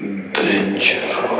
Benjamin.